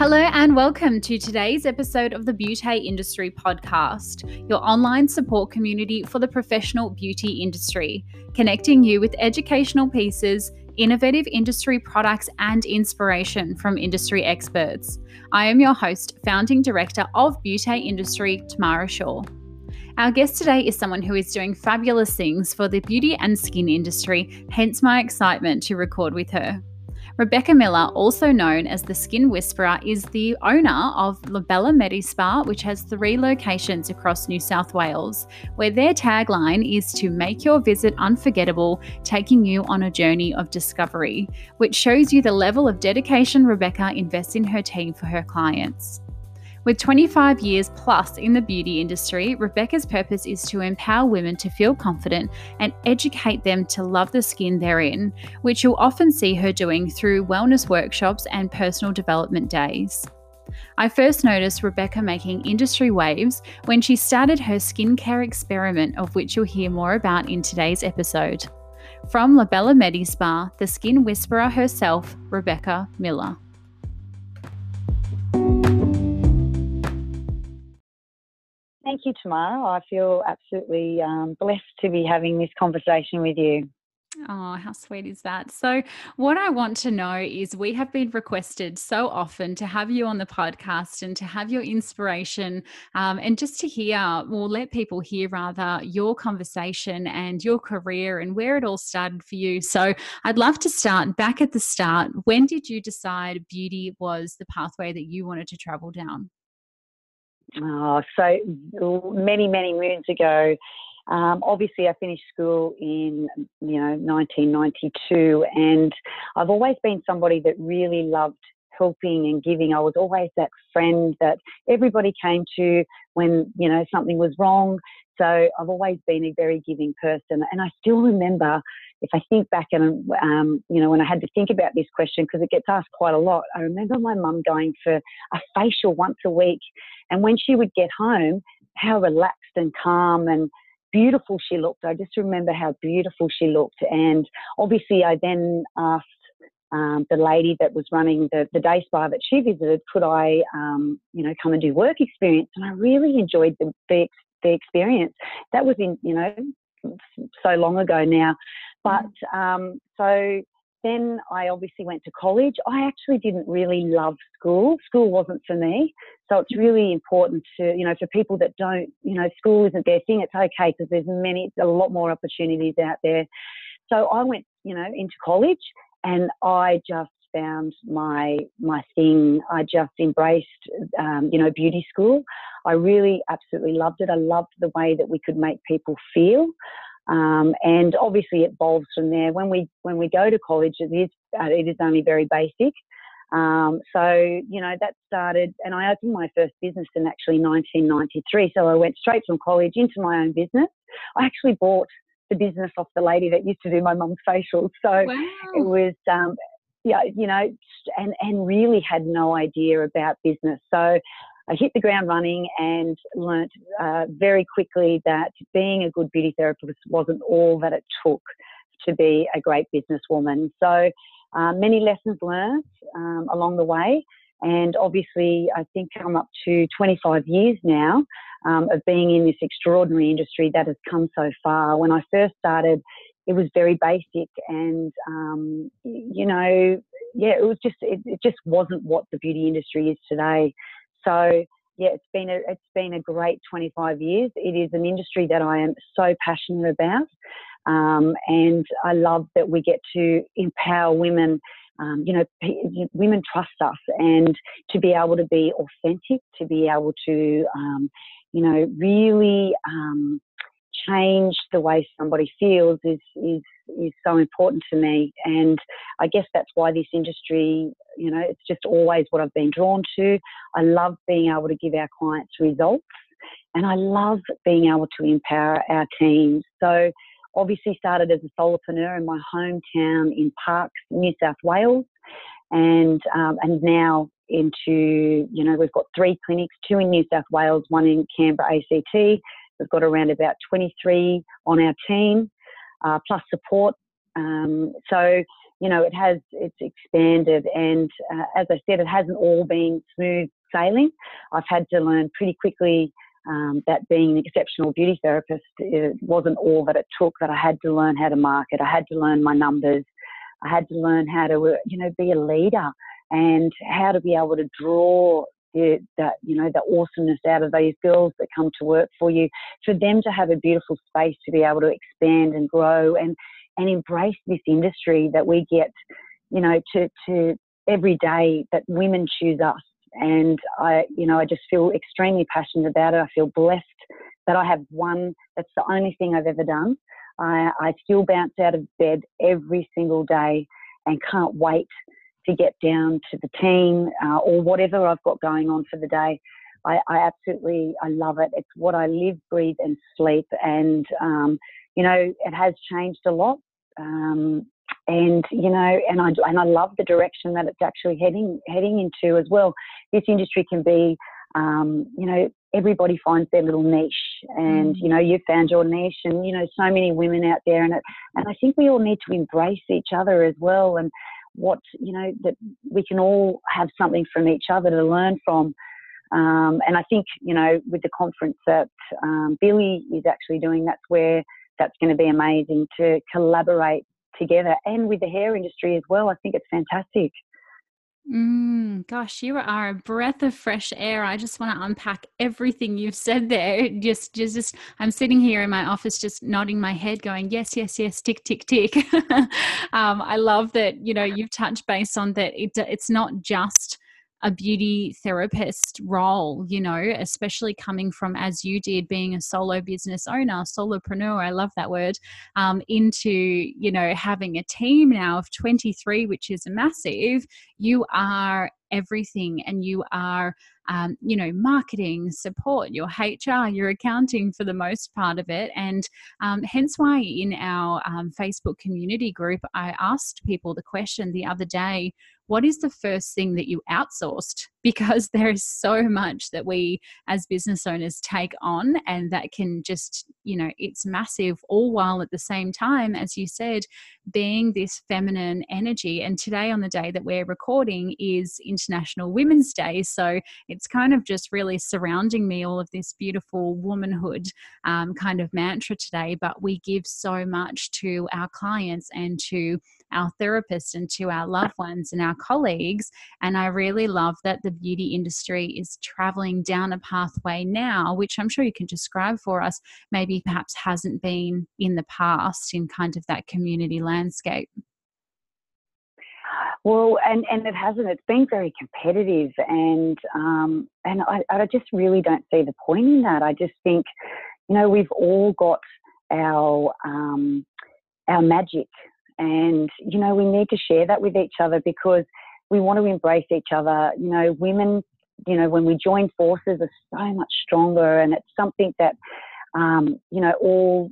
Hello, and welcome to today's episode of the Beauty Industry Podcast, your online support community for the professional beauty industry, connecting you with educational pieces, innovative industry products, and inspiration from industry experts. I am your host, founding director of Beauty Industry, Tamara Shaw. Our guest today is someone who is doing fabulous things for the beauty and skin industry, hence my excitement to record with her. Rebecca Miller, also known as the Skin Whisperer, is the owner of Labella Medi Spa, which has three locations across New South Wales, where their tagline is to make your visit unforgettable, taking you on a journey of discovery, which shows you the level of dedication Rebecca invests in her team for her clients. With 25 years plus in the beauty industry, Rebecca's purpose is to empower women to feel confident and educate them to love the skin they're in, which you'll often see her doing through wellness workshops and personal development days. I first noticed Rebecca making industry waves when she started her skincare experiment, of which you'll hear more about in today's episode. From La Bella Medi Spa, the skin whisperer herself, Rebecca Miller. Thank you, Tamara. I feel absolutely um, blessed to be having this conversation with you. Oh, how sweet is that? So, what I want to know is we have been requested so often to have you on the podcast and to have your inspiration um, and just to hear, well, let people hear rather your conversation and your career and where it all started for you. So, I'd love to start back at the start. When did you decide beauty was the pathway that you wanted to travel down? Oh, so many, many moons ago. Um, obviously, I finished school in you know 1992, and I've always been somebody that really loved helping and giving. I was always that friend that everybody came to when you know something was wrong. So I've always been a very giving person, and I still remember if I think back and um, you know when I had to think about this question because it gets asked quite a lot, I remember my mum going for a facial once a week, and when she would get home, how relaxed and calm and beautiful she looked. I just remember how beautiful she looked, and obviously I then asked. Um, the lady that was running the, the day spa that she visited, could I, um, you know, come and do work experience? And I really enjoyed the, the, the experience. That was in, you know, so long ago now. But um, so then I obviously went to college. I actually didn't really love school. School wasn't for me. So it's really important to, you know, for people that don't, you know, school isn't their thing, it's okay because there's many, a lot more opportunities out there. So I went, you know, into college and I just found my my thing. I just embraced, um, you know, beauty school. I really absolutely loved it. I loved the way that we could make people feel. Um, and obviously it evolves from there. When we when we go to college, it is uh, it is only very basic. Um, so you know that started, and I opened my first business in actually 1993. So I went straight from college into my own business. I actually bought the business off the lady that used to do my mum's facials. So wow. it was um, yeah, you know, and and really had no idea about business. So I hit the ground running and learnt uh, very quickly that being a good beauty therapist wasn't all that it took to be a great businesswoman. So uh, many lessons learned um, along the way. And obviously, I think I'm up to 25 years now um, of being in this extraordinary industry that has come so far. When I first started, it was very basic and, um, you know, yeah, it was just, it, it just wasn't what the beauty industry is today. So yeah, it's been a it's been a great 25 years. It is an industry that I am so passionate about, um, and I love that we get to empower women. Um, you know, p- women trust us, and to be able to be authentic, to be able to, um, you know, really um, change the way somebody feels is is is so important to me. And I guess that's why this industry you know it's just always what I've been drawn to. I love being able to give our clients results and I love being able to empower our teams so obviously started as a solopreneur in my hometown in Parkes New South Wales and um, and now into you know we've got three clinics two in New South Wales one in Canberra ACT We've got around about 23 on our team, uh, plus support. Um, so you know, it has it's expanded, and uh, as I said, it hasn't all been smooth sailing. I've had to learn pretty quickly um, that being an exceptional beauty therapist it wasn't all that it took. That I had to learn how to market. I had to learn my numbers. I had to learn how to, you know, be a leader and how to be able to draw the, that you know the awesomeness out of these girls that come to work for you for them to have a beautiful space to be able to expand and grow and and embrace this industry that we get you know to to every day that women choose us. And I you know I just feel extremely passionate about it. I feel blessed that I have one that's the only thing I've ever done. I, I still bounce out of bed every single day and can't wait to get down to the team uh, or whatever I've got going on for the day. I, I, absolutely I love it. It's what I live, breathe, and sleep. And um, you know, it has changed a lot. Um, and you know, and I and I love the direction that it's actually heading heading into as well. This industry can be, um, you know, everybody finds their little niche, and mm. you know, you've found your niche, and you know, so many women out there, and it, and I think we all need to embrace each other as well, and what you know that we can all have something from each other to learn from. Um, and I think you know with the conference that um, Billy is actually doing, that's where that's going to be amazing to collaborate together, and with the hair industry as well. I think it's fantastic. Mm, gosh, you are a breath of fresh air. I just want to unpack everything you've said there. Just, just, just I'm sitting here in my office, just nodding my head, going, yes, yes, yes, tick, tick, tick. um, I love that. You know, you've touched base on that. It, it's not just a beauty therapist role, you know, especially coming from, as you did, being a solo business owner, solopreneur, I love that word, um, into, you know, having a team now of 23, which is massive, you are everything and you are um, you know marketing support your hr your accounting for the most part of it. And um, hence why in our um, facebook community group i asked people the question the other day what is the first thing that you outsourced? Because there is so much that we as business owners take on, and that can just, you know, it's massive, all while at the same time, as you said, being this feminine energy. And today, on the day that we're recording, is International Women's Day. So it's kind of just really surrounding me, all of this beautiful womanhood um, kind of mantra today. But we give so much to our clients and to our therapists and to our loved ones and our colleagues. And I really love that the beauty industry is traveling down a pathway now, which I'm sure you can describe for us, maybe perhaps hasn't been in the past in kind of that community landscape. Well, and, and it hasn't. It's been very competitive, and um, and I, I just really don't see the point in that. I just think, you know, we've all got our um, our magic and, you know, we need to share that with each other because we want to embrace each other. You know, women, you know, when we join forces are so much stronger and it's something that, um, you know, all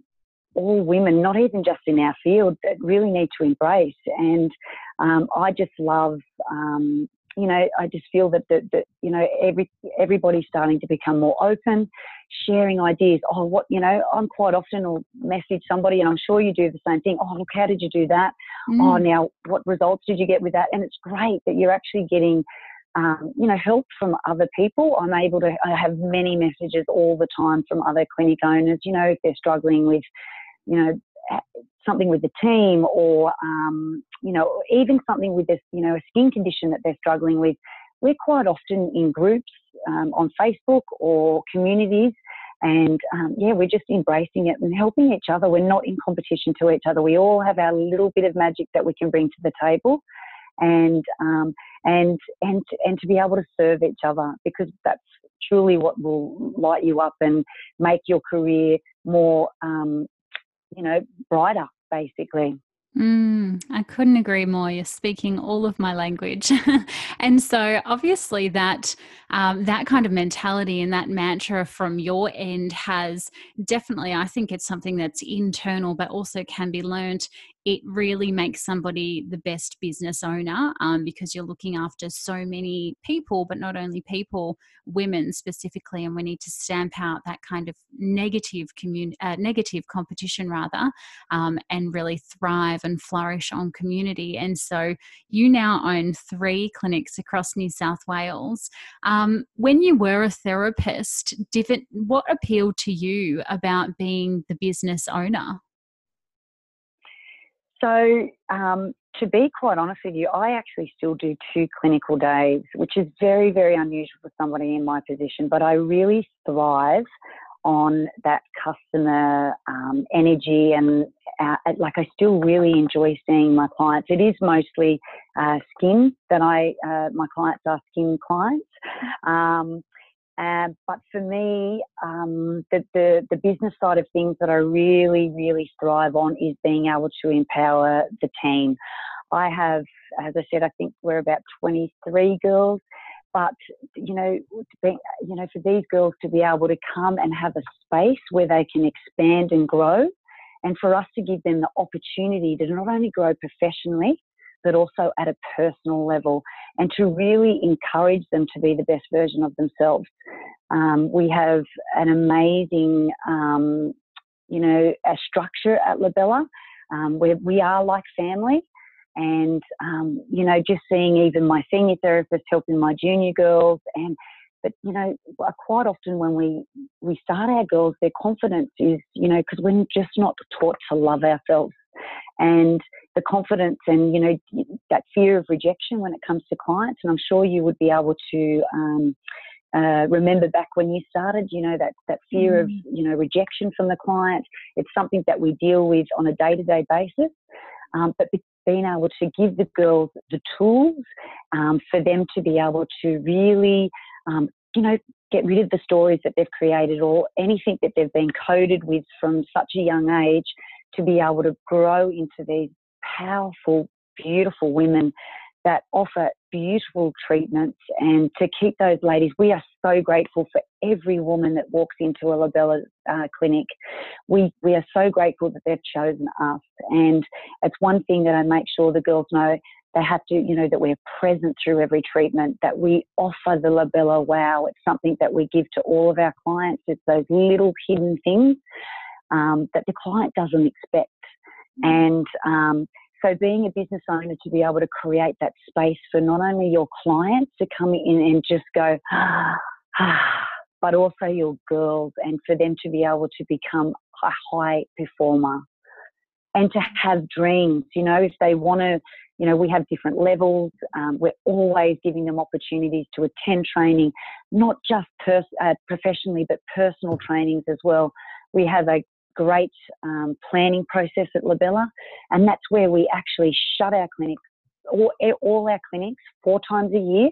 all women, not even just in our field, that really need to embrace. And um, I just love, um, you know, I just feel that, that, that, you know, every everybody's starting to become more open sharing ideas. Oh, what, you know, I'm quite often will message somebody and I'm sure you do the same thing. Oh, look, how did you do that? Mm. Oh, now what results did you get with that? And it's great that you're actually getting, um, you know, help from other people. I'm able to, I have many messages all the time from other clinic owners, you know, if they're struggling with, you know, something with the team or, um, you know, even something with this, you know, a skin condition that they're struggling with we're quite often in groups um, on Facebook or communities. And um, yeah, we're just embracing it and helping each other. We're not in competition to each other. We all have our little bit of magic that we can bring to the table, and um, and and and to be able to serve each other because that's truly what will light you up and make your career more, um, you know, brighter, basically. Mm, I couldn't agree more. You're speaking all of my language, and so obviously that um, that kind of mentality and that mantra from your end has definitely. I think it's something that's internal, but also can be learned it really makes somebody the best business owner um, because you're looking after so many people, but not only people, women specifically, and we need to stamp out that kind of negative commun- uh, negative competition rather, um, and really thrive and flourish on community. And so you now own three clinics across New South Wales. Um, when you were a therapist, did it, what appealed to you about being the business owner? So, um, to be quite honest with you, I actually still do two clinical days, which is very, very unusual for somebody in my position, but I really thrive on that customer um, energy and uh, like I still really enjoy seeing my clients. It is mostly uh, skin that I, uh, my clients are skin clients. Um, uh, but for me, um, the, the, the business side of things that I really, really thrive on is being able to empower the team. I have, as I said, I think we're about 23 girls. But you know, be, you know, for these girls to be able to come and have a space where they can expand and grow, and for us to give them the opportunity to not only grow professionally, but also at a personal level, and to really encourage them to be the best version of themselves. Um, we have an amazing, um, you know, a structure at Labella um, where we are like family. And, um, you know, just seeing even my senior therapist helping my junior girls and but you know, quite often when we we start our girls, their confidence is, you know, because we're just not taught to love ourselves and the confidence and you know that fear of rejection when it comes to clients. And I'm sure you would be able to um, uh, remember back when you started. You know that that fear mm. of you know rejection from the client. It's something that we deal with on a day to day basis. Um, but being able to give the girls the tools um, for them to be able to really, um, you know, get rid of the stories that they've created or anything that they've been coded with from such a young age to be able to grow into these powerful, beautiful women that offer beautiful treatments and to keep those ladies. We are so grateful for every woman that walks into a Labella uh, clinic. We, we are so grateful that they've chosen us. And it's one thing that I make sure the girls know they have to, you know, that we're present through every treatment, that we offer the Labella wow. It's something that we give to all of our clients. It's those little hidden things um, that the client doesn't expect. And um, so, being a business owner to be able to create that space for not only your clients to come in and just go, ah, ah, but also your girls, and for them to be able to become a high performer and to have dreams. You know, if they want to, you know, we have different levels. Um, we're always giving them opportunities to attend training, not just pers- uh, professionally, but personal trainings as well. We have a great um, planning process at Labella, and that's where we actually shut our clinics, all, all our clinics, four times a year,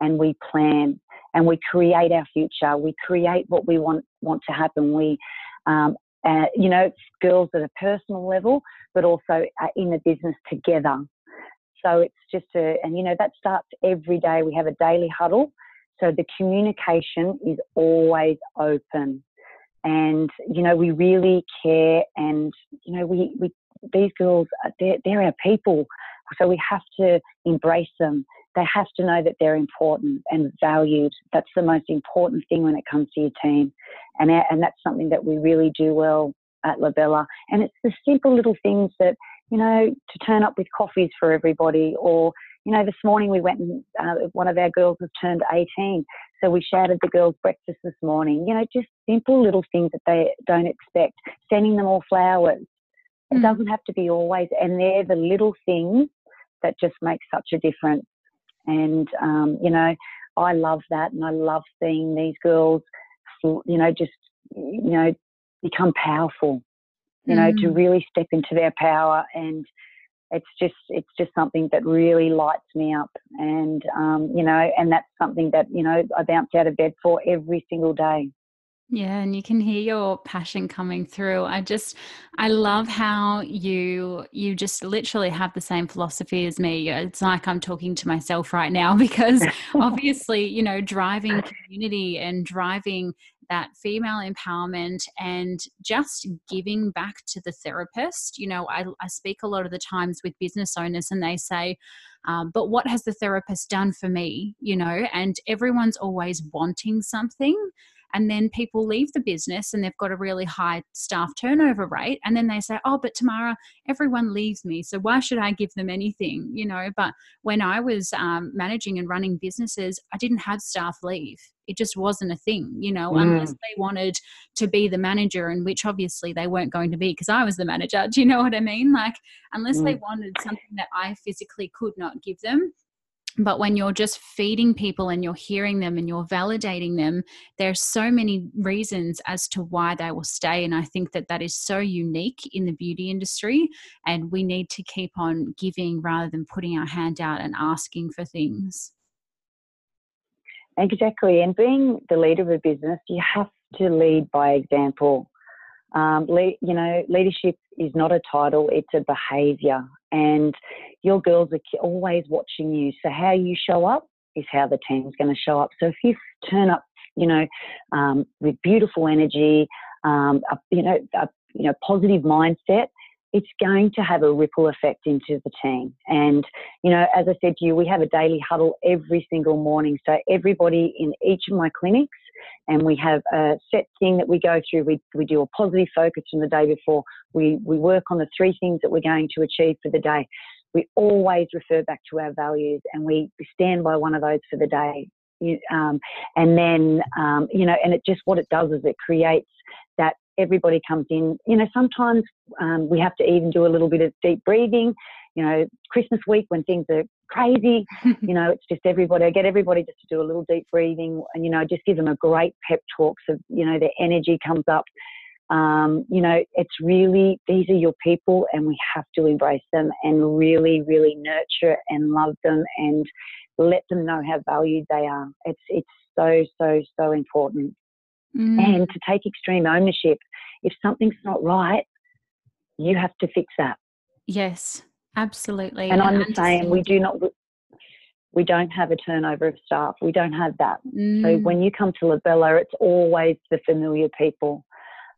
and we plan and we create our future. We create what we want want to happen. We um, uh, you know, it's girls at a personal level, but also uh, in the business together. So it's just a, and you know, that starts every day. We have a daily huddle. So the communication is always open and you know we really care and you know we, we these girls they're, they're our people. So we have to embrace them. They have to know that they're important and valued. That's the most important thing when it comes to your team. And and that's something that we really do well at labella. And it's the simple little things that you know to turn up with coffees for everybody or you know, this morning we went and uh, one of our girls has turned 18. So we shouted the girls' breakfast this morning. You know, just simple little things that they don't expect. Sending them all flowers. It mm. doesn't have to be always. And they're the little things that just make such a difference. And, um, you know, I love that. And I love seeing these girls, you know, just, you know, become powerful, you mm. know, to mm. really step into their power and, it's just it's just something that really lights me up and um, you know and that's something that you know i bounce out of bed for every single day yeah, and you can hear your passion coming through. I just I love how you you just literally have the same philosophy as me. It's like I'm talking to myself right now because obviously, you know, driving community and driving that female empowerment and just giving back to the therapist. You know, I, I speak a lot of the times with business owners and they say, um, but what has the therapist done for me? You know, and everyone's always wanting something and then people leave the business and they've got a really high staff turnover rate and then they say oh but tamara everyone leaves me so why should i give them anything you know but when i was um, managing and running businesses i didn't have staff leave it just wasn't a thing you know mm. unless they wanted to be the manager and which obviously they weren't going to be because i was the manager do you know what i mean like unless mm. they wanted something that i physically could not give them but when you're just feeding people and you're hearing them and you're validating them there's so many reasons as to why they will stay. And i think that that is so unique in the beauty industry. And we need to keep on giving rather than putting our hand out and asking for things. Exactly. And being the leader of a business you have to lead by example. Um, you know, leadership is not a title, it's a behavior. And your girls are always watching you. So, how you show up is how the team's going to show up. So, if you turn up, you know, um, with beautiful energy, um, a, you know, a you know, positive mindset, it's going to have a ripple effect into the team. And, you know, as I said to you, we have a daily huddle every single morning. So everybody in each of my clinics, and we have a set thing that we go through. We, we do a positive focus from the day before. We, we work on the three things that we're going to achieve for the day. We always refer back to our values and we stand by one of those for the day. Um, and then, um, you know, and it just what it does is it creates that everybody comes in. You know, sometimes um, we have to even do a little bit of deep breathing. You know, Christmas week when things are crazy, you know, it's just everybody. I get everybody just to do a little deep breathing, and you know, just give them a great pep talk so you know their energy comes up. Um, you know, it's really these are your people, and we have to embrace them and really, really nurture and love them and let them know how valued they are. It's it's so so so important mm. and to take extreme ownership. If something's not right, you have to fix that. Yes, absolutely. And, I'm saying we do not. We don't have a turnover of staff. We don't have that. Mm. So when you come to Labella, it's always the familiar people.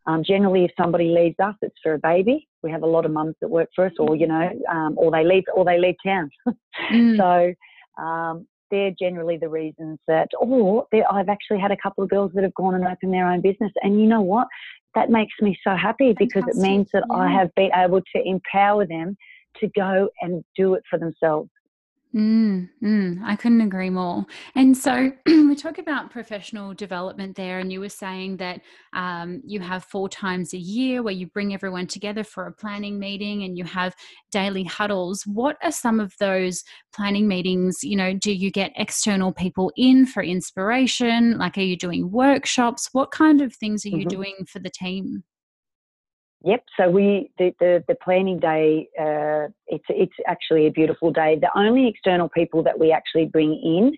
Um, generally, if somebody leaves us, it's for a baby. We have a lot of mums that work for us, or you know, um, or they leave, or they leave town. mm. So um, they're generally the reasons that, or I've actually had a couple of girls that have gone and opened their own business. And you know what? That makes me so happy because Fantastic. it means that yeah. I have been able to empower them to go and do it for themselves. Mm, mm, I couldn't agree more. And so we talk about professional development there, and you were saying that um, you have four times a year where you bring everyone together for a planning meeting and you have daily huddles. What are some of those planning meetings? You know, do you get external people in for inspiration? Like, are you doing workshops? What kind of things are you mm-hmm. doing for the team? Yep. So we the the, the planning day. Uh, it's it's actually a beautiful day. The only external people that we actually bring in,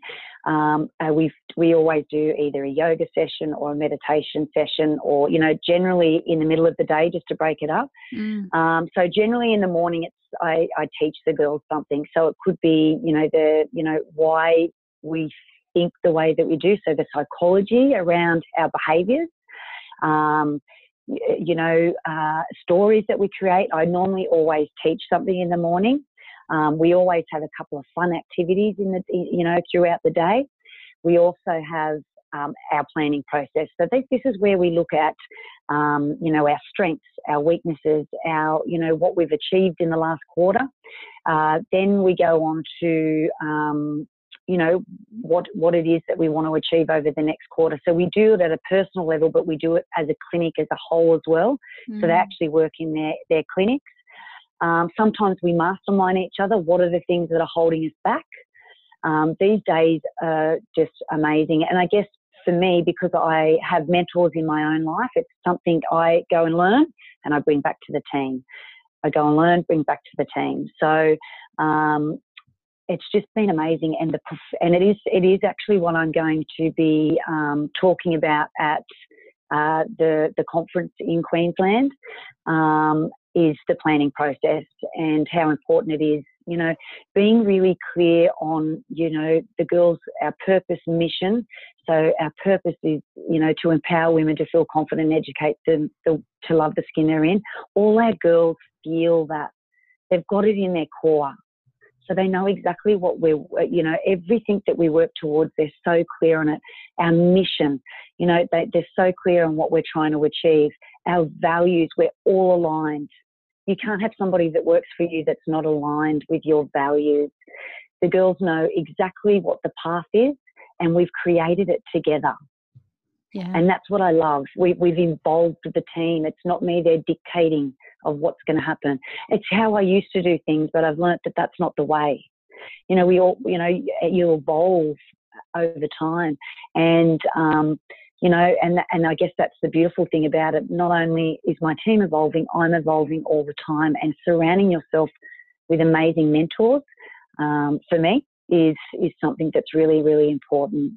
um, uh, we we always do either a yoga session or a meditation session, or you know, generally in the middle of the day just to break it up. Mm. Um, so generally in the morning, it's I, I teach the girls something. So it could be you know the you know why we think the way that we do. So the psychology around our behaviours. Um, you know, uh, stories that we create. I normally always teach something in the morning. Um, we always have a couple of fun activities in the, you know, throughout the day. We also have um, our planning process. So this, this is where we look at, um, you know, our strengths, our weaknesses, our, you know, what we've achieved in the last quarter. Uh, then we go on to, um, you know what what it is that we want to achieve over the next quarter. So we do it at a personal level, but we do it as a clinic as a whole as well. Mm. So they mm. actually work in their their clinics. Um, sometimes we mastermind each other. What are the things that are holding us back? Um, these days are just amazing, and I guess for me, because I have mentors in my own life, it's something I go and learn and I bring back to the team. I go and learn, bring back to the team. So um, it's just been amazing, and the and it is it is actually what I'm going to be um, talking about at uh, the the conference in Queensland. Um, is the planning process and how important it is, you know, being really clear on, you know, the girls, our purpose mission. So our purpose is, you know, to empower women to feel confident and educate them to, to love the skin they're in. All our girls feel that. They've got it in their core. So they know exactly what we're, you know, everything that we work towards, they're so clear on it. Our mission, you know, they, they're so clear on what we're trying to achieve. Our values, we're all aligned. You can't have somebody that works for you that's not aligned with your values. The girls know exactly what the path is, and we've created it together. Yeah. And that's what I love. We, we've involved the team. It's not me they're dictating of what's going to happen. It's how I used to do things, but I've learnt that that's not the way. You know, we all, you know, you evolve over time, and um, you know, and and I guess that's the beautiful thing about it. Not only is my team evolving, I'm evolving all the time, and surrounding yourself with amazing mentors um, for me is is something that's really really important.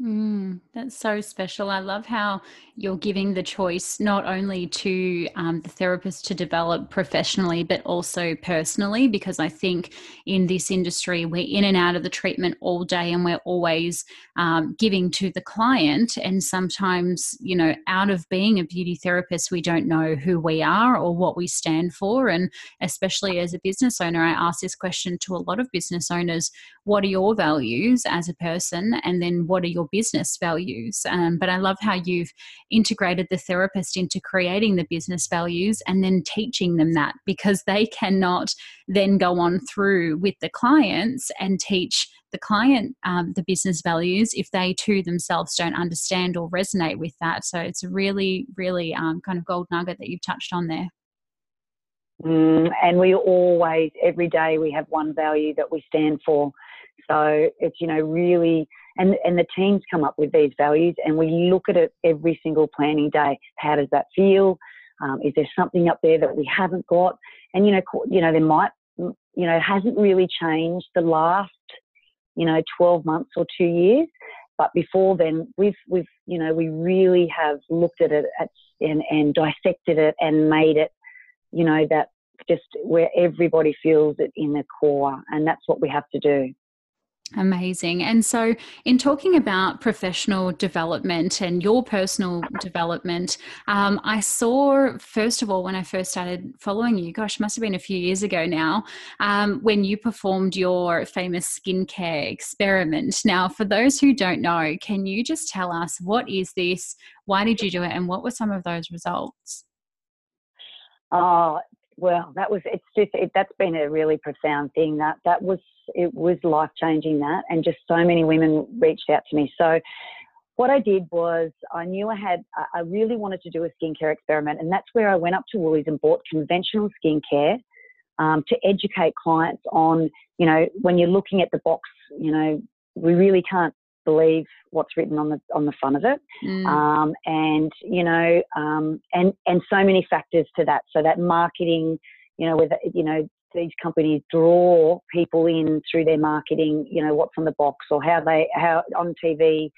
Mm, that's so special. I love how you're giving the choice not only to um, the therapist to develop professionally, but also personally, because I think in this industry, we're in and out of the treatment all day and we're always um, giving to the client. And sometimes, you know, out of being a beauty therapist, we don't know who we are or what we stand for. And especially as a business owner, I ask this question to a lot of business owners what are your values as a person? And then what are your business values. Um, but I love how you've integrated the therapist into creating the business values and then teaching them that because they cannot then go on through with the clients and teach the client um, the business values if they too themselves don't understand or resonate with that. So it's a really, really um, kind of gold nugget that you've touched on there. Mm, and we always, every day, we have one value that we stand for. So it's, you know, really, and, and the teams come up with these values and we look at it every single planning day. How does that feel? Um, is there something up there that we haven't got? And, you know, you know, there might, you know, hasn't really changed the last, you know, 12 months or two years. But before then, we've, we've, you know, we really have looked at it at, and, and dissected it and made it, you know, that just where everybody feels it in the core. And that's what we have to do. Amazing. And so, in talking about professional development and your personal development, um, I saw, first of all, when I first started following you, gosh, must have been a few years ago now, um, when you performed your famous skincare experiment. Now, for those who don't know, can you just tell us what is this? Why did you do it? And what were some of those results? Oh, well, that was it's just it, that's been a really profound thing. That that was it was life changing. That and just so many women reached out to me. So what I did was I knew I had I really wanted to do a skincare experiment, and that's where I went up to Woolies and bought conventional skincare um, to educate clients on you know when you're looking at the box, you know we really can't believe what's written on the on the front of it, mm. um, and you know, um, and and so many factors to that. So that marketing, you know, whether you know these companies draw people in through their marketing, you know, what's on the box or how they how on TV,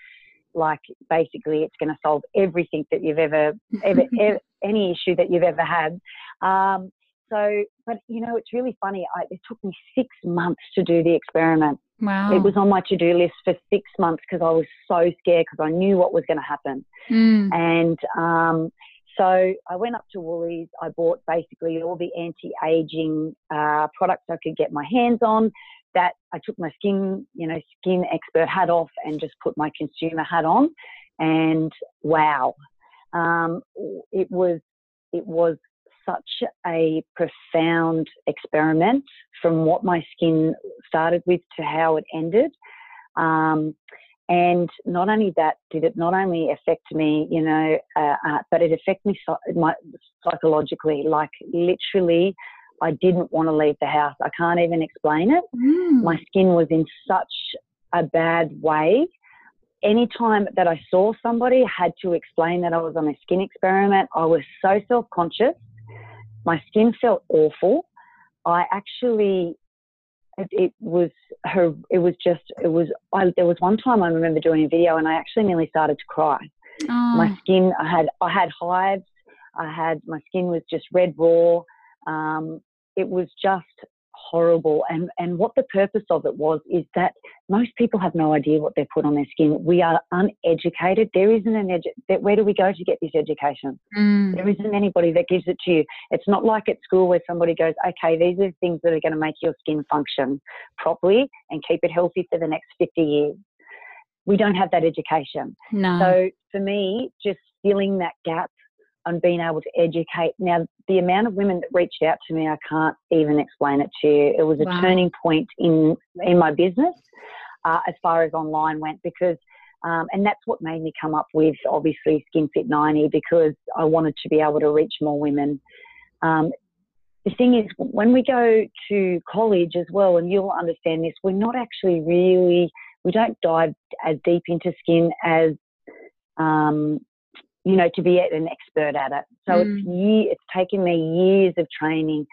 like basically it's going to solve everything that you've ever ever, ever any issue that you've ever had. Um, so, but you know, it's really funny. I, it took me six months to do the experiment. Wow. It was on my to do list for six months because I was so scared because I knew what was going to happen. Mm. And um, so I went up to Woolies. I bought basically all the anti aging uh, products I could get my hands on. That I took my skin, you know, skin expert hat off and just put my consumer hat on. And wow, um, it was it was such a profound experiment from what my skin started with to how it ended. Um, and not only that, did it not only affect me, you know, uh, uh, but it affected me my, psychologically. Like literally, I didn't want to leave the house. I can't even explain it. Mm. My skin was in such a bad way. Anytime that I saw somebody, I had to explain that I was on a skin experiment. I was so self conscious my skin felt awful. I actually, it, it, was her. It was just. It was. I, there was one time I remember doing a video, and I actually nearly started to cry. Oh. My skin. I had. I had hives. I had. My skin was just red raw. Um, it was just horrible. And, and what the purpose of it was is that most people have no idea what they put on their skin. We are uneducated. There isn't an edu- where do we go to get this education? Mm. There isn't anybody that gives it to you. It's not like at school where somebody goes, okay, these are things that are going to make your skin function properly and keep it healthy for the next 50 years. We don't have that education. No. So for me, just filling that gap and being able to educate. Now, the amount of women that reached out to me, I can't even explain it to you. It was a wow. turning point in in my business uh, as far as online went because. Um, and that's what made me come up with obviously Skin Fit 90 because I wanted to be able to reach more women. Um, the thing is, when we go to college as well, and you'll understand this, we're not actually really, we don't dive as deep into skin as um, you know, to be an expert at it. So mm. it's year, it's taken me years of training,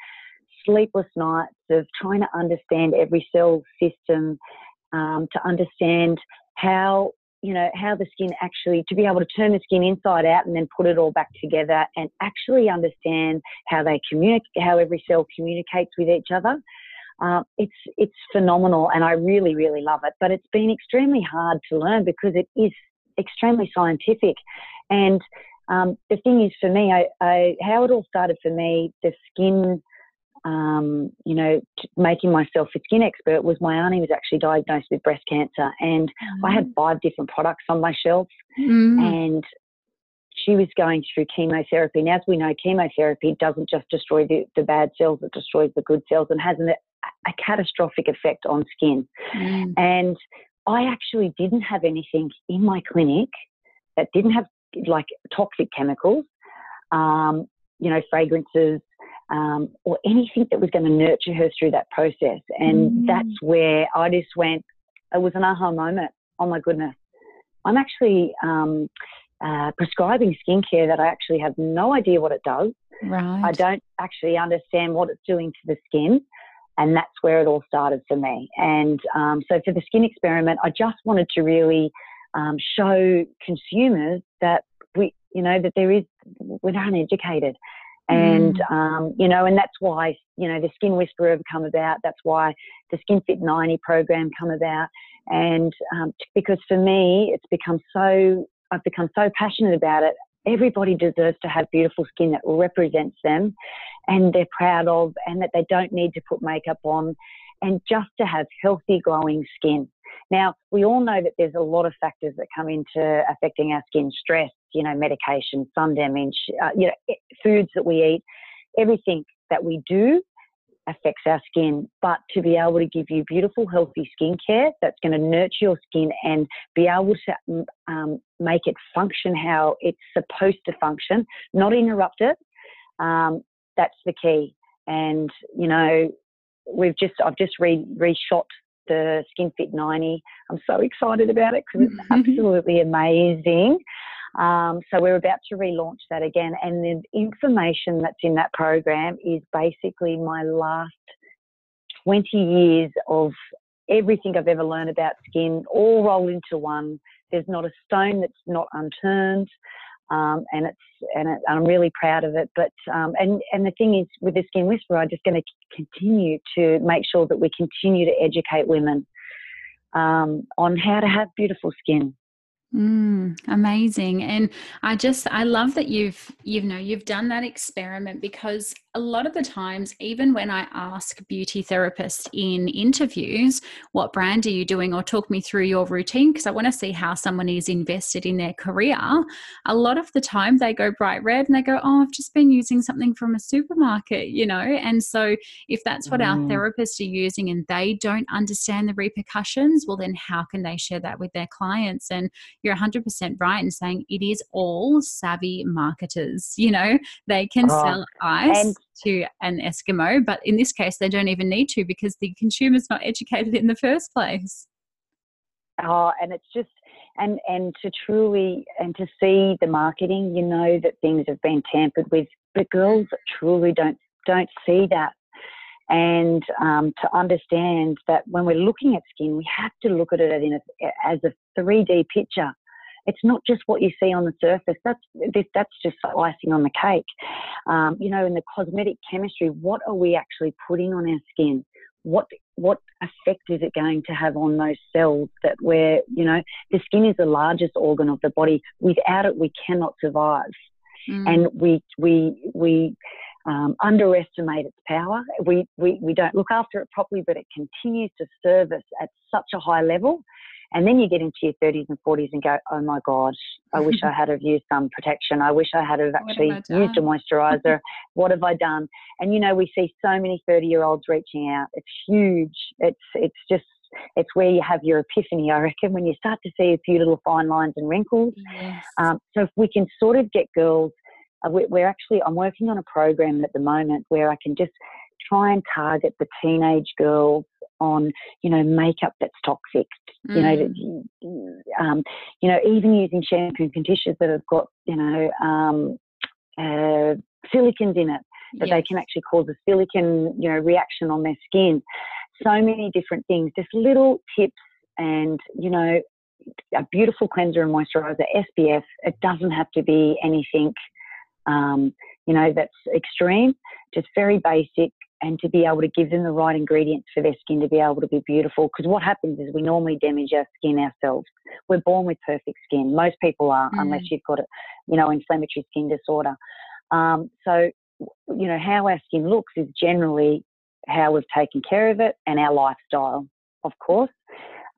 sleepless nights of trying to understand every cell system, um, to understand how you know how the skin actually to be able to turn the skin inside out and then put it all back together and actually understand how they communicate how every cell communicates with each other uh, it's it's phenomenal and I really really love it but it's been extremely hard to learn because it is extremely scientific and um, the thing is, for me, I, I, how it all started for me, the skin, um, you know, making myself a skin expert was my auntie was actually diagnosed with breast cancer, and mm. I had mm. five different products on my shelf, mm. and she was going through chemotherapy. And as we know, chemotherapy doesn't just destroy the, the bad cells; it destroys the good cells, and has an, a catastrophic effect on skin. Mm. And I actually didn't have anything in my clinic that didn't have like toxic chemicals, um, you know, fragrances, um, or anything that was going to nurture her through that process. And mm. that's where I just went, it was an aha moment. Oh my goodness. I'm actually um, uh, prescribing skincare that I actually have no idea what it does. Right. I don't actually understand what it's doing to the skin. And that's where it all started for me. And um, so for the skin experiment, I just wanted to really um, show consumers that we, you know, that there is, we're uneducated. And, mm. um, you know, and that's why, you know, the Skin Whisperer have come about. That's why the Skin Fit 90 program come about. And um, because for me, it's become so, I've become so passionate about it. Everybody deserves to have beautiful skin that represents them and they're proud of and that they don't need to put makeup on and just to have healthy, glowing skin. Now, we all know that there's a lot of factors that come into affecting our skin stress, you know, medication, sun damage, uh, you know, foods that we eat, everything that we do affects our skin. But to be able to give you beautiful, healthy skincare that's going to nurture your skin and be able to um, make it function how it's supposed to function, not interrupt it, um, that's the key. And, you know, we've just, I've just re- reshot the Skin Fit 90. I'm so excited about it because it's absolutely amazing. Um, so we're about to relaunch that again, and the information that's in that program is basically my last 20 years of everything I've ever learned about skin, all rolled into one. There's not a stone that's not unturned. Um, and it's and it, I'm really proud of it. But um, and and the thing is, with the Skin Whisperer, I'm just going to continue to make sure that we continue to educate women um, on how to have beautiful skin. Mm, amazing. And I just I love that you've you know you've done that experiment because a lot of the times even when I ask beauty therapists in interviews what brand are you doing or talk me through your routine because I want to see how someone is invested in their career a lot of the time they go bright red and they go oh I've just been using something from a supermarket you know and so if that's what mm. our therapists are using and they don't understand the repercussions well then how can they share that with their clients and you're 100% right in saying it is all savvy marketers. You know, they can oh, sell ice to an Eskimo, but in this case, they don't even need to because the consumer's not educated in the first place. Oh, and it's just and and to truly and to see the marketing, you know that things have been tampered with. But girls truly don't don't see that and um, to understand that when we're looking at skin, we have to look at it as a 3D picture. It's not just what you see on the surface. That's that's just icing on the cake. Um, you know, in the cosmetic chemistry, what are we actually putting on our skin? what what effect is it going to have on those cells that where you know the skin is the largest organ of the body without it we cannot survive mm. and we we we um, underestimate its power we, we we don't look after it properly but it continues to serve us at such a high level and then you get into your 30s and 40s and go, oh my God, I wish I had have used some protection. I wish I had have actually used a moisturizer. what have I done? And you know, we see so many 30 year olds reaching out. It's huge. It's it's just it's where you have your epiphany, I reckon, when you start to see a few little fine lines and wrinkles. Yes. Um, so if we can sort of get girls, uh, we're actually I'm working on a program at the moment where I can just try and target the teenage girls on, you know, makeup that's toxic. Mm. You know, um, you know, even using shampoo and conditioners that have got, you know, um, uh, silicones in it that yes. they can actually cause a silicon, you know, reaction on their skin. So many different things, just little tips and, you know, a beautiful cleanser and moisturizer, SPF. It doesn't have to be anything, um, you know, that's extreme. Just very basic, and to be able to give them the right ingredients for their skin to be able to be beautiful. Because what happens is we normally damage our skin ourselves. We're born with perfect skin. Most people are, mm. unless you've got a, you know, inflammatory skin disorder. Um, so, you know, how our skin looks is generally how we've taken care of it and our lifestyle, of course.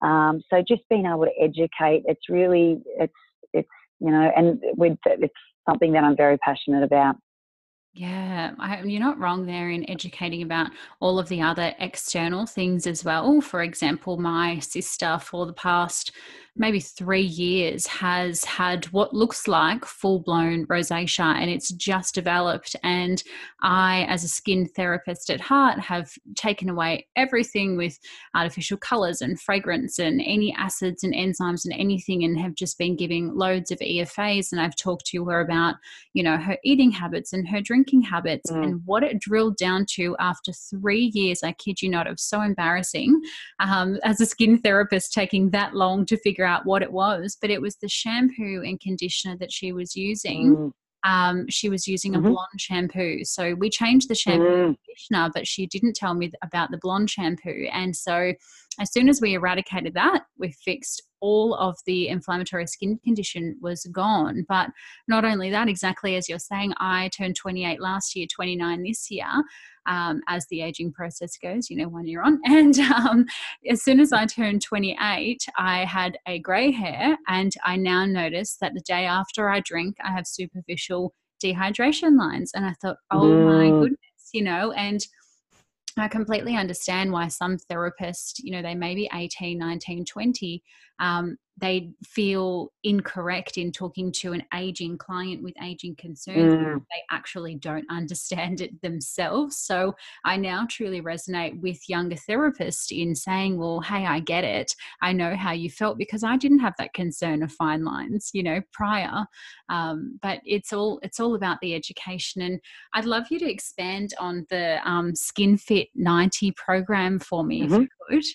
Um, so just being able to educate, it's really, it's, it's, you know, and with, it's something that I'm very passionate about. Yeah, I, you're not wrong there in educating about all of the other external things as well. For example, my sister for the past maybe three years has had what looks like full blown rosacea and it's just developed. And I, as a skin therapist at heart, have taken away everything with artificial colors and fragrance and any acids and enzymes and anything and have just been giving loads of EFAs. And I've talked to her about, you know, her eating habits and her drinking habits mm. and what it drilled down to after three years. I kid you not, it was so embarrassing um, as a skin therapist taking that long to figure out what it was, but it was the shampoo and conditioner that she was using. Mm. Um, she was using mm-hmm. a blonde shampoo. So we changed the shampoo mm. conditioner, but she didn't tell me about the blonde shampoo. And so as soon as we eradicated that, we fixed all of the inflammatory skin condition was gone. But not only that, exactly as you're saying, I turned 28 last year, 29 this year um, as the aging process goes, you know, one year on. And um, as soon as I turned 28, I had a grey hair, and I now notice that the day after I drink, I have superficial dehydration lines. And I thought, oh mm. my goodness, you know, and I completely understand why some therapists, you know, they may be 18, 19, 20, um, they feel incorrect in talking to an aging client with aging concerns mm. they actually don't understand it themselves. So i now truly resonate with younger therapists in saying well hey i get it. I know how you felt because i didn't have that concern of fine lines you know prior. Um, but it's all it's all about the education. And i'd love you to expand on the um, skin fit 90 program for me mm-hmm. if you could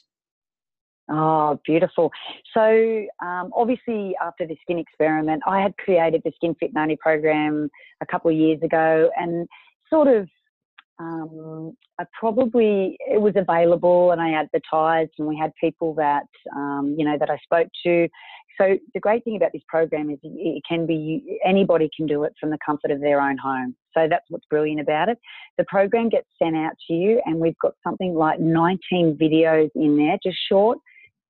Oh, beautiful. So, um, obviously, after the skin experiment, I had created the Skin Fit 90 program a couple of years ago and sort of um, I probably it was available and I advertised and we had people that um, you know that I spoke to. So the great thing about this program is it can be anybody can do it from the comfort of their own home. So that's what's brilliant about it. The program gets sent out to you and we've got something like 19 videos in there, just short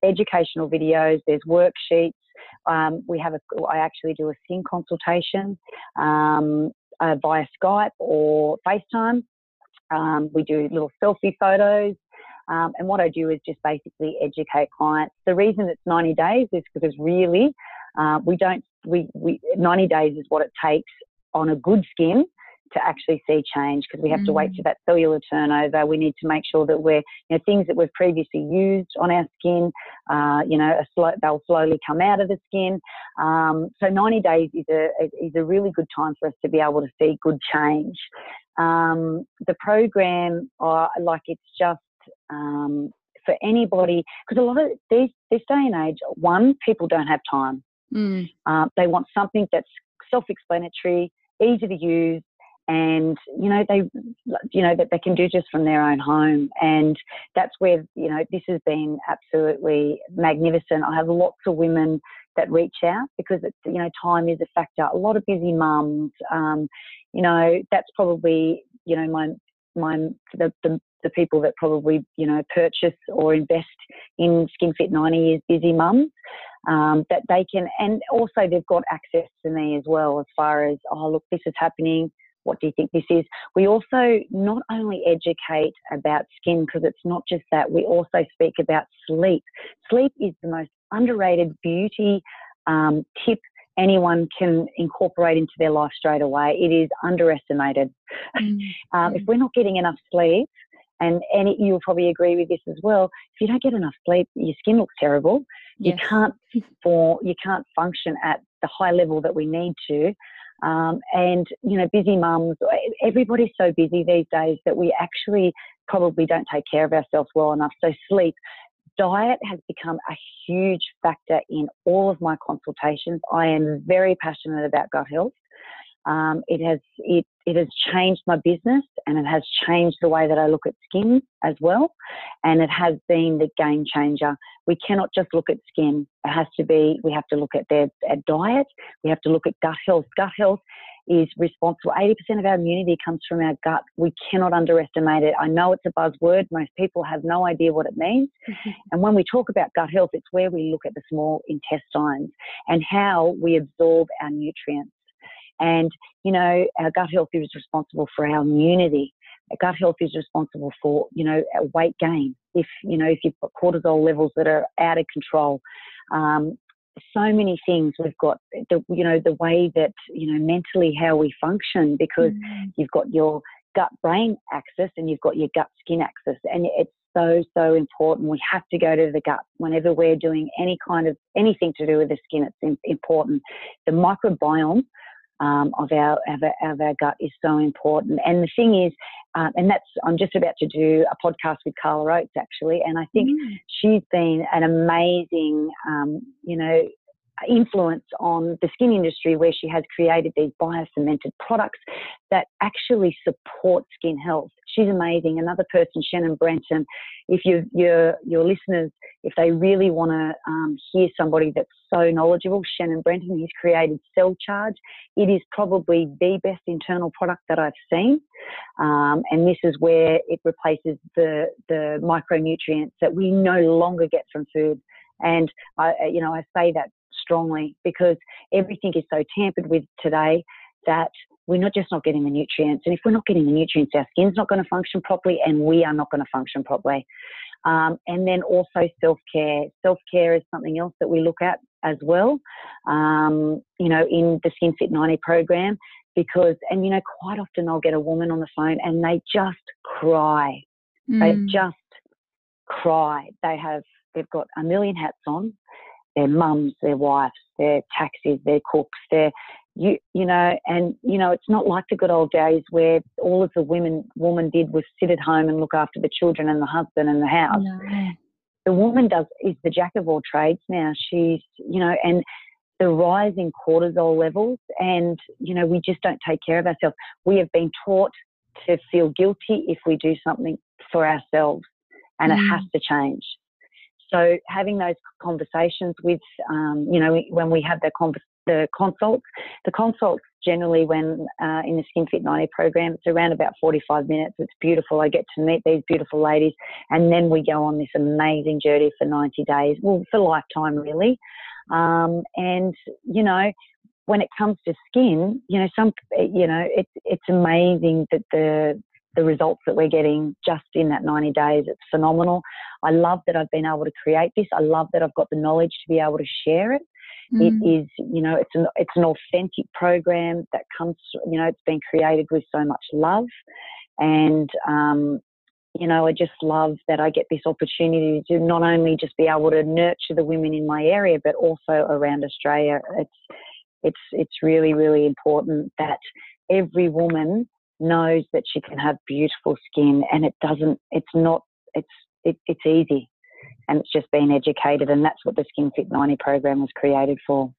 educational videos, there's worksheets. Um, we have a, I actually do a skin consultation um, uh, via Skype or FaceTime. Um, we do little selfie photos. Um, and what I do is just basically educate clients. The reason it's 90 days is because really, uh, we don't, we, we, 90 days is what it takes on a good skin to actually see change because we have mm. to wait mm. for that cellular turnover. We need to make sure that we're, you know, things that we've previously used on our skin, uh, you know, slow, they'll slowly come out of the skin. Um, so 90 days is a, is a really good time for us to be able to see good change. Um, the program, uh, like it's just, um, for anybody, because a lot of these, this day and age, one, people don't have time. Mm. Uh, they want something that's self-explanatory, easy to use, and you know they you know that they can do just from their own home and that's where you know this has been absolutely magnificent i have lots of women that reach out because it's you know time is a factor a lot of busy mums um, you know that's probably you know my my the, the the people that probably you know purchase or invest in SkinFit 90 is busy mums. Um, that they can, and also they've got access to me as well as far as oh look, this is happening. What do you think this is? We also not only educate about skin because it's not just that. We also speak about sleep. Sleep is the most underrated beauty um, tip anyone can incorporate into their life straight away. It is underestimated. Mm. um, if we're not getting enough sleep, and, and you'll probably agree with this as well. If you don't get enough sleep, your skin looks terrible. Yes. You can't for you can't function at the high level that we need to. Um, and you know, busy mums, everybody's so busy these days that we actually probably don't take care of ourselves well enough. So sleep, diet has become a huge factor in all of my consultations. I am very passionate about gut health. Um, it has it it has changed my business and it has changed the way that I look at skin as well, and it has been the game changer. We cannot just look at skin; it has to be. We have to look at their, their diet. We have to look at gut health. Gut health is responsible. 80% of our immunity comes from our gut. We cannot underestimate it. I know it's a buzzword. Most people have no idea what it means. Mm-hmm. And when we talk about gut health, it's where we look at the small intestines and how we absorb our nutrients. And, you know, our gut health is responsible for our immunity. Our gut health is responsible for, you know, weight gain. If, you know, if you've got cortisol levels that are out of control, um, so many things. We've got the you know the way that you know mentally how we function because mm. you've got your gut brain axis and you've got your gut skin axis, and it's so so important. We have to go to the gut whenever we're doing any kind of anything to do with the skin. It's important. The microbiome. Um, of our, of our, of our gut is so important, and the thing is, uh, and that's I'm just about to do a podcast with Carla Oates actually, and I think mm. she's been an amazing, um, you know, influence on the skin industry where she has created these biofermented products that actually support skin health. She's amazing. Another person, Shannon Brenton, if you, your, your listeners, if they really want to um, hear somebody that's so knowledgeable, Shannon Brenton, he's created Cell Charge. It is probably the best internal product that I've seen. Um, and this is where it replaces the, the micronutrients that we no longer get from food. And I, you know, I say that strongly because everything is so tampered with today that we're not just not getting the nutrients. And if we're not getting the nutrients, our skin's not going to function properly and we are not going to function properly. Um, and then also self care. Self care is something else that we look at as well, um, you know, in the Skin Fit 90 program. Because, and you know, quite often I'll get a woman on the phone and they just cry. Mm. They just cry. They have, they've got a million hats on their mums, their wives, their taxis, their cooks, their you you know, and you know, it's not like the good old days where all of the women woman did was sit at home and look after the children and the husband and the house. No. The woman does is the jack of all trades now. She's you know, and the rising cortisol levels, and you know, we just don't take care of ourselves. We have been taught to feel guilty if we do something for ourselves, and mm. it has to change. So having those conversations with, um, you know, when we have the, the consults, the consults generally when uh, in the Skin Fit 90 program, it's around about 45 minutes. It's beautiful. I get to meet these beautiful ladies and then we go on this amazing journey for 90 days, well, for lifetime really. Um, and, you know, when it comes to skin, you know, some, you know, it's it's amazing that the the results that we're getting just in that 90 days. It's phenomenal. I love that I've been able to create this. I love that I've got the knowledge to be able to share it. Mm. It is, you know, it's an it's an authentic program that comes, you know, it's been created with so much love, and um, you know, I just love that I get this opportunity to not only just be able to nurture the women in my area, but also around Australia. It's it's it's really really important that every woman knows that she can have beautiful skin and it doesn't it's not it's it, it's easy. And it's just being educated and that's what the skin fit 90 program was created for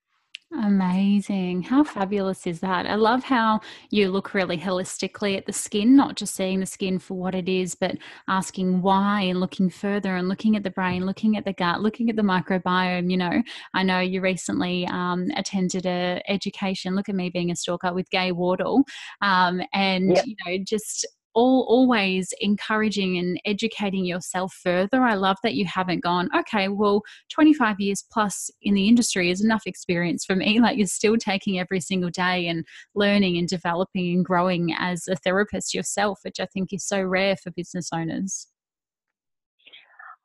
Amazing. How fabulous is that? I love how you look really holistically at the skin, not just seeing the skin for what it is, but asking why and looking further and looking at the brain, looking at the gut, looking at the microbiome. You know, I know you recently um, attended a education. Look at me being a stalker with Gay Wardle, um, and yep. you know, just all, always encouraging and educating yourself further. I love that you haven't gone, okay, well, 25 years plus in the industry is enough experience for me. Like you're still taking every single day and learning and developing and growing as a therapist yourself, which I think is so rare for business owners.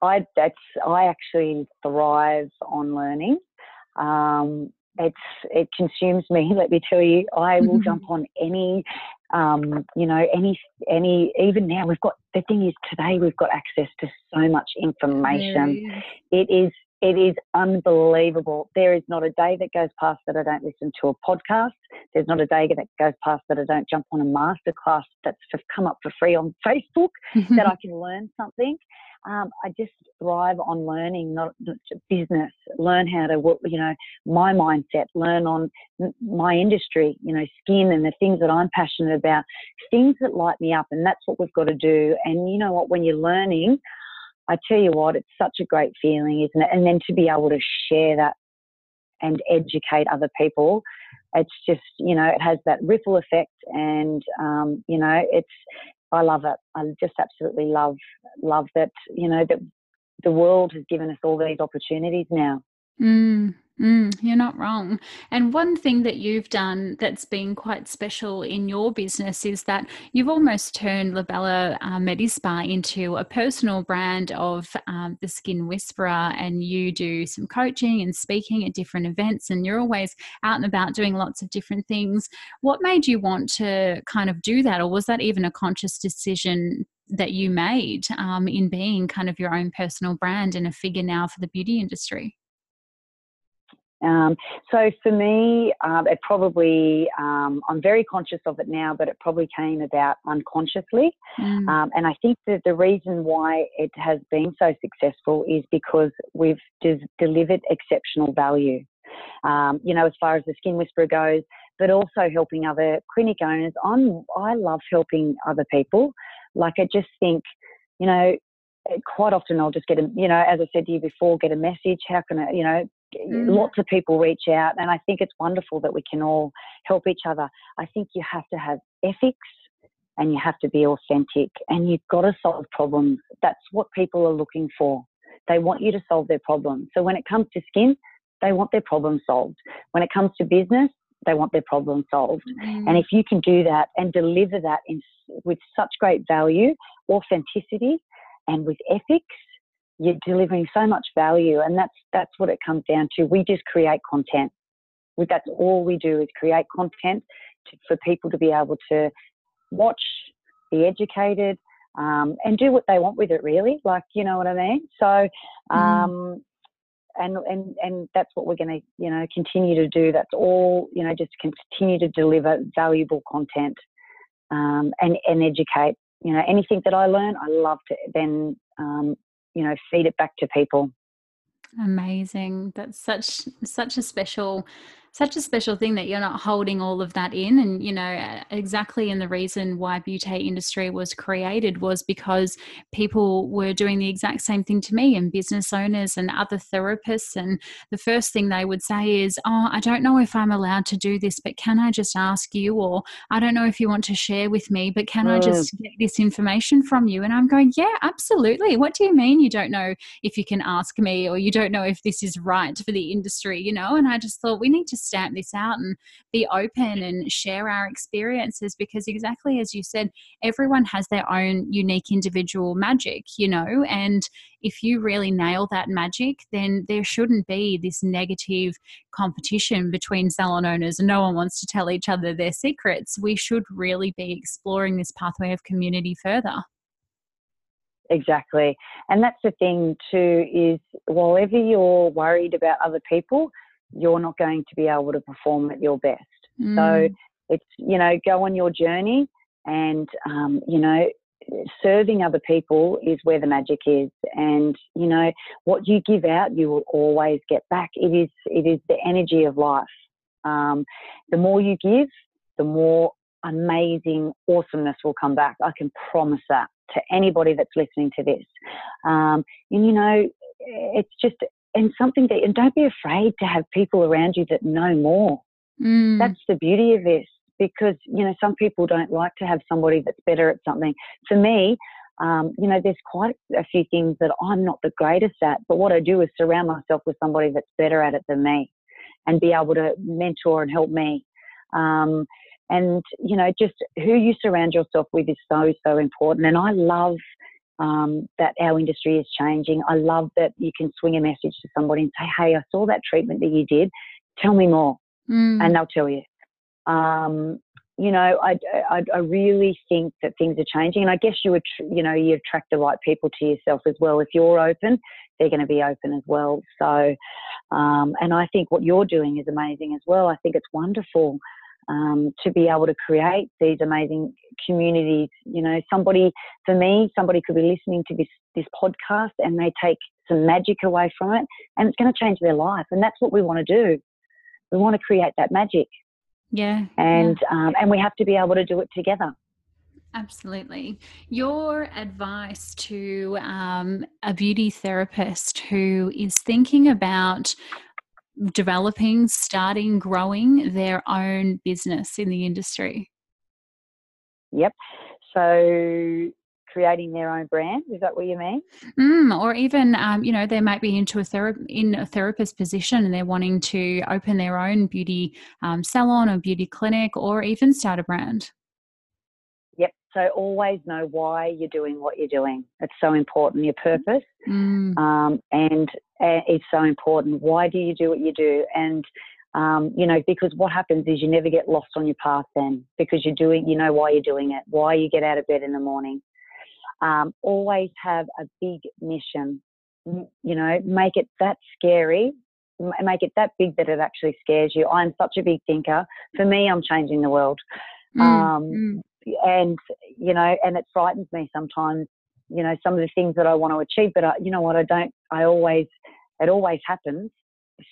I that's I actually thrive on learning. Um, it's it consumes me. Let me tell you, I will jump on any um, you know, any, any, even now we've got, the thing is today we've got access to so much information. It is, it is unbelievable. There is not a day that goes past that I don't listen to a podcast. There's not a day that goes past that I don't jump on a masterclass that's come up for free on Facebook that I can learn something um, I just thrive on learning, not, business, learn how to, work, you know, my mindset, learn on my industry, you know, skin and the things that I'm passionate about, things that light me up. And that's what we've got to do. And you know what, when you're learning, I tell you what, it's such a great feeling, isn't it? And then to be able to share that and educate other people, it's just, you know, it has that ripple effect and, um, you know, it's, I love it. I just absolutely love love that you know that the world has given us all these opportunities now. Mm, mm, you're not wrong. And one thing that you've done that's been quite special in your business is that you've almost turned Labella uh, Medispa into a personal brand of um, the Skin Whisperer, and you do some coaching and speaking at different events, and you're always out and about doing lots of different things. What made you want to kind of do that, or was that even a conscious decision that you made um, in being kind of your own personal brand and a figure now for the beauty industry? Um, so for me, um, it probably, um, I'm very conscious of it now, but it probably came about unconsciously. Mm. Um, and I think that the reason why it has been so successful is because we've de- delivered exceptional value. Um, you know, as far as the Skin Whisperer goes, but also helping other clinic owners. I'm, I love helping other people. Like I just think, you know, quite often I'll just get a, you know, as I said to you before, get a message. How can I, you know, mm. lots of people reach out, and I think it's wonderful that we can all help each other. I think you have to have ethics and you have to be authentic and you've got to solve problems. That's what people are looking for. They want you to solve their problems. So when it comes to skin, they want their problem solved. When it comes to business, they want their problem solved. Mm. And if you can do that and deliver that in, with such great value, authenticity, and with ethics, you're delivering so much value. And that's, that's what it comes down to. We just create content. That's all we do is create content to, for people to be able to watch, be educated, um, and do what they want with it, really. Like, you know what I mean? So, mm. um, mm. and, and, and that's what we're going to, you know, continue to do. That's all, you know, just continue to deliver valuable content um, and, and educate. You know, anything that I learn, I love to then um, you know feed it back to people. Amazing. That's such such a special such a special thing that you're not holding all of that in. And you know exactly and the reason why beauty industry was created was because people were doing the exact same thing to me and business owners and other therapists. And the first thing they would say is oh i don't know if i'm allowed to do this but can i just ask you? Or i don't know if you want to share with me but can mm. i just get this information from you? And i'm going yeah absolutely. What do you mean you don't know if you can ask me or you don't know if this is right for the industry? You know and i just thought we need to stamp this out and be open and share our experiences because exactly as you said everyone has their own unique individual magic you know and if you really nail that magic then there shouldn't be this negative competition between salon owners and no one wants to tell each other their secrets we should really be exploring this pathway of community further exactly. And that's the thing too is whenever you're worried about other people, you're not going to be able to perform at your best. Mm. So it's, you know, go on your journey and, um, you know, serving other people is where the magic is. And, you know, what you give out, you will always get back. It is, it is the energy of life. Um, the more you give, the more amazing awesomeness will come back. I can promise that to anybody that's listening to this. Um, and you know, it's just and something that and don't be afraid to have people around you that know more. Mm. That's the beauty of this because you know some people don't like to have somebody that's better at something. For me, um, you know, there's quite a few things that I'm not the greatest at, but what I do is surround myself with somebody that's better at it than me, and be able to mentor and help me. Um, and you know, just who you surround yourself with is so so important. And I love um, that our industry is changing. I love that you can swing a message to somebody and say, "Hey, I saw that treatment that you did. Tell me more," mm. and they'll tell you. Um, you know, I, I, I, really think that things are changing, and I guess you would, you know, you attract the right people to yourself as well. If you're open, they're going to be open as well. So, um, and I think what you're doing is amazing as well. I think it's wonderful um, to be able to create these amazing communities. You know, somebody, for me, somebody could be listening to this, this podcast and they take some magic away from it and it's going to change their life. And that's what we want to do. We want to create that magic. Yeah. And, yeah. Um, and we have to be able to do it together. Absolutely. Your advice to um, a beauty therapist who is thinking about developing, starting, growing their own business in the industry? Yep. So creating their own brand is that what you mean mm, or even um, you know they might be into a thera- in a therapist position and they're wanting to open their own beauty um, salon or beauty clinic or even start a brand yep so always know why you're doing what you're doing. It's so important, your purpose. Mm. Um, and it's so important. Why do you do what you do? And, um, you know, because what happens is you never get lost on your path then because you're doing, you know why you're doing it, why you get out of bed in the morning. Um, always have a big mission. You know, make it that scary make it that big that it actually scares you. I'm such a big thinker. For me, I'm changing the world. Mm, um, mm and you know, and it frightens me sometimes. You know, some of the things that I want to achieve, but I, you know what? I don't. I always, it always happens.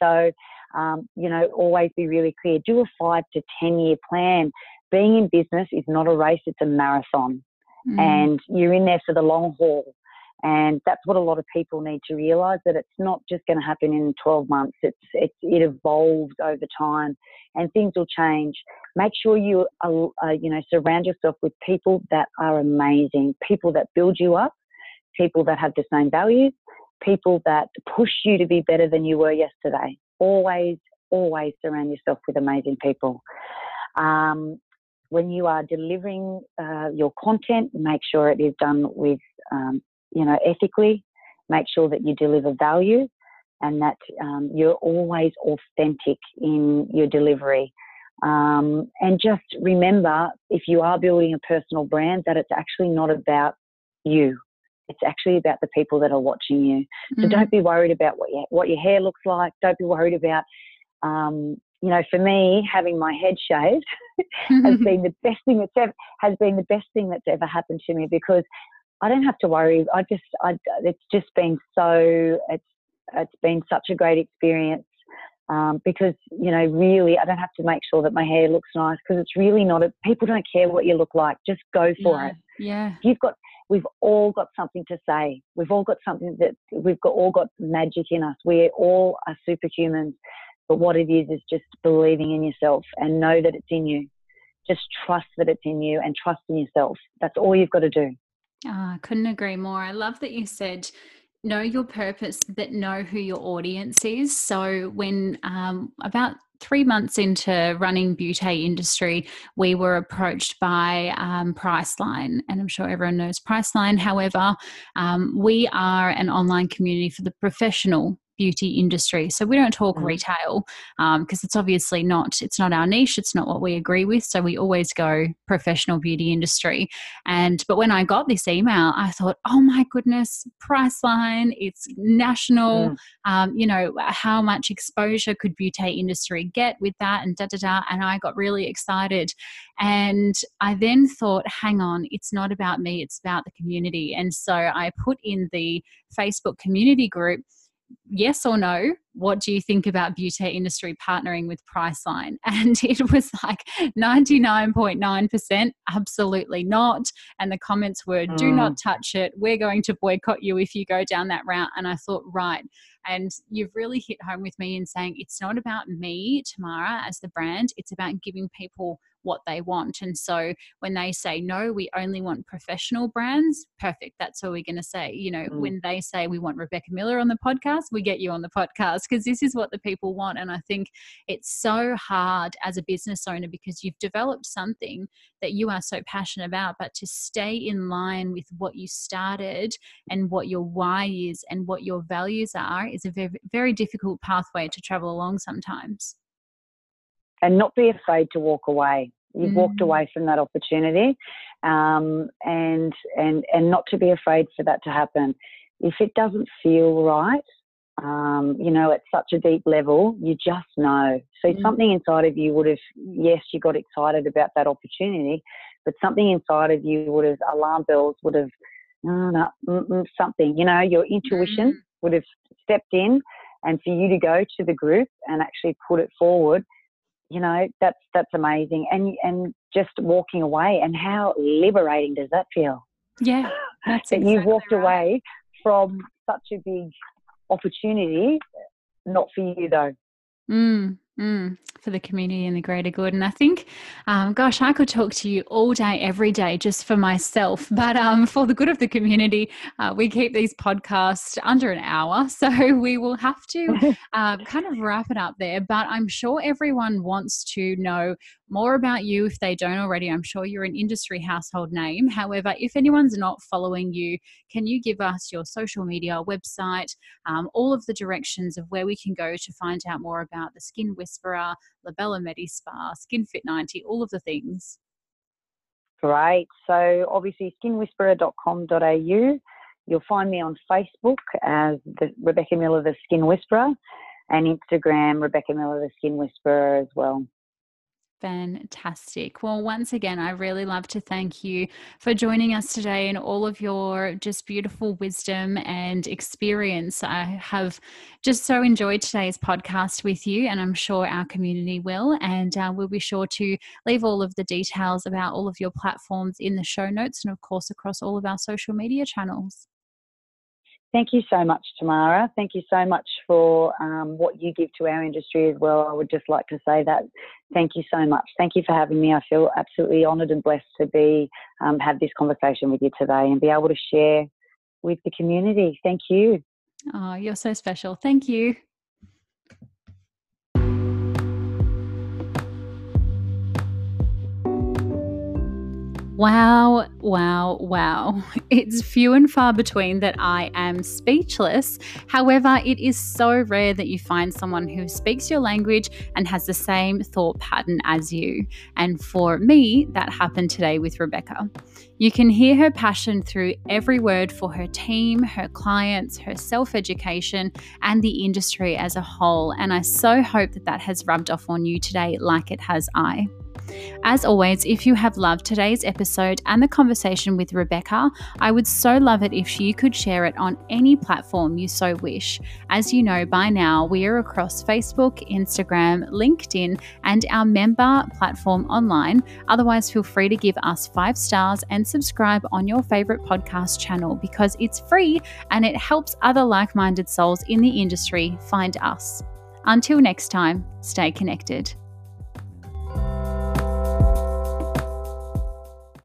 So, um, you know, always be really clear. Do a five to ten year plan. Being in business is not a race; it's a marathon, mm. and you're in there for the long haul. And that's what a lot of people need to realize that it's not just going to happen in 12 months. It's, it's, it evolves over time and things will change. Make sure you, uh, you know, surround yourself with people that are amazing, people that build you up, people that have the same values, people that push you to be better than you were yesterday. Always, always surround yourself with amazing people. Um, when you are delivering uh, your content, make sure it is done with um, you know, ethically, make sure that you deliver value and that um, you're always authentic in your delivery. Um, and just remember, if you are building a personal brand, that it's actually not about you. It's actually about the people that are watching you. So mm-hmm. don't be worried about what your, what your hair looks like. Don't be worried about, um, you know, for me, having my head shaved has been the best thing that's ever has been the best thing that's ever happened to me because I don't have to worry. I just, I, it's just been so, it's, it's been such a great experience um, because, you know, really, I don't have to make sure that my hair looks nice because it's really not, a, people don't care what you look like. Just go for yeah, it. Yeah. You've got, we've all got something to say. We've all got something that, we've got all got magic in us. We all are superhumans. But what it is, is just believing in yourself and know that it's in you. Just trust that it's in you and trust in yourself. That's all you've got to do. Oh, I couldn't agree more. I love that you said know your purpose, but know who your audience is. So when um, about three months into running beauty industry, we were approached by um, Priceline, and I'm sure everyone knows Priceline. However, um, we are an online community for the professional beauty industry. So we don't talk mm. retail because um, it's obviously not it's not our niche. It's not what we agree with. So we always go professional beauty industry. And but when I got this email, I thought, oh my goodness, Priceline. It's national. Mm. Um, you know how much exposure could beauty industry get with that and da da da. And I got really excited. And I then thought, hang on, it's not about me. It's about the community. And so I put in the Facebook community group yes or no, what do you think about beauty industry partnering with Priceline? And it was like 99.9% absolutely not. And the comments were, do mm. not touch it. We're going to boycott you if you go down that route. And I thought, right. And you've really hit home with me in saying it's not about me, Tamara, as the brand, it's about giving people what they want. And so when they say, no, we only want professional brands, perfect. That's all we're going to say. You know, mm. when they say we want Rebecca Miller on the podcast, we get you on the podcast because this is what the people want. And I think it's so hard as a business owner because you've developed something that you are so passionate about, but to stay in line with what you started and what your why is and what your values are is a very, very difficult pathway to travel along sometimes and not be afraid to walk away. You've mm. walked away from that opportunity, um, and and and not to be afraid for that to happen. If it doesn't feel right, um, you know, at such a deep level, you just know. So mm. something inside of you would have, yes, you got excited about that opportunity, but something inside of you would have, alarm bells would have, oh, no, no, something, you know, your intuition mm. would have stepped in, and for you to go to the group and actually put it forward you know that's that's amazing and and just walking away and how liberating does that feel yeah that's that exactly you've walked right. away from such a big opportunity not for you though mm. Mm, for the community and the greater good. And I think, um, gosh, I could talk to you all day, every day, just for myself. But um, for the good of the community, uh, we keep these podcasts under an hour. So we will have to uh, kind of wrap it up there. But I'm sure everyone wants to know more about you if they don't already. I'm sure you're an industry household name. However, if anyone's not following you, can you give us your social media, website, um, all of the directions of where we can go to find out more about the Skin Whisperer, Labella Medi Spa, Skin Fit 90, all of the things? Great. So obviously skinwhisperer.com.au. You'll find me on Facebook as the Rebecca Miller, the Skin Whisperer, and Instagram, Rebecca Miller, the Skin Whisperer as well. Fantastic. Well, once again, I really love to thank you for joining us today and all of your just beautiful wisdom and experience. I have just so enjoyed today's podcast with you, and I'm sure our community will. And uh, we'll be sure to leave all of the details about all of your platforms in the show notes and, of course, across all of our social media channels. Thank you so much, Tamara. Thank you so much for um, what you give to our industry as well. I would just like to say that. Thank you so much. Thank you for having me. I feel absolutely honoured and blessed to be um, have this conversation with you today and be able to share with the community. Thank you. Oh, you're so special. Thank you. Wow, wow, wow. It's few and far between that I am speechless. However, it is so rare that you find someone who speaks your language and has the same thought pattern as you. And for me, that happened today with Rebecca. You can hear her passion through every word for her team, her clients, her self education, and the industry as a whole. And I so hope that that has rubbed off on you today, like it has I. As always, if you have loved today's episode and the conversation with Rebecca, I would so love it if you could share it on any platform you so wish. As you know by now, we are across Facebook, Instagram, LinkedIn, and our member platform online. Otherwise, feel free to give us five stars and subscribe on your favorite podcast channel because it's free and it helps other like minded souls in the industry find us. Until next time, stay connected.